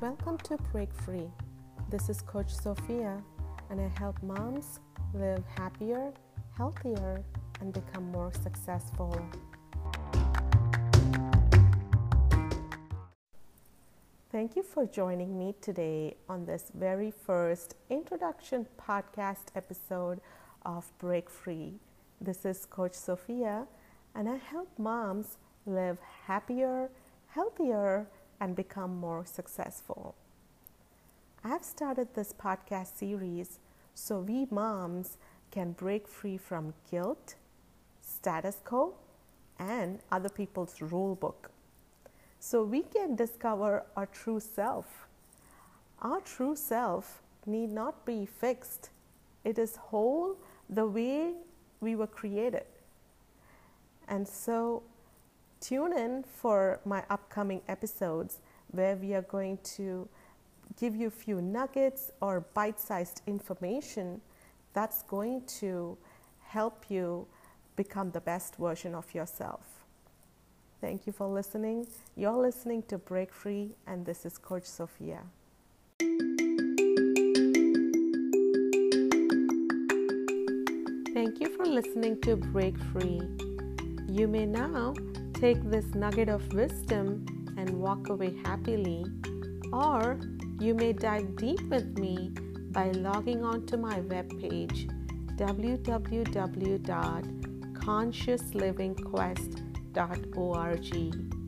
Welcome to Break Free. This is Coach Sophia, and I help moms live happier, healthier, and become more successful. Thank you for joining me today on this very first introduction podcast episode of Break Free. This is Coach Sophia, and I help moms live happier, healthier, and become more successful. I've started this podcast series so we moms can break free from guilt, status quo, and other people's rule book so we can discover our true self. Our true self need not be fixed, it is whole the way we were created. And so, tune in for my upcoming episodes where we are going to give you a few nuggets or bite sized information that's going to help you become the best version of yourself. Thank you for listening. You're listening to Break Free, and this is Coach Sophia. Thank you for listening to Break Free. You may now take this nugget of wisdom and walk away happily, or you may dive deep with me by logging on to my webpage www.consciouslivingquest.com org.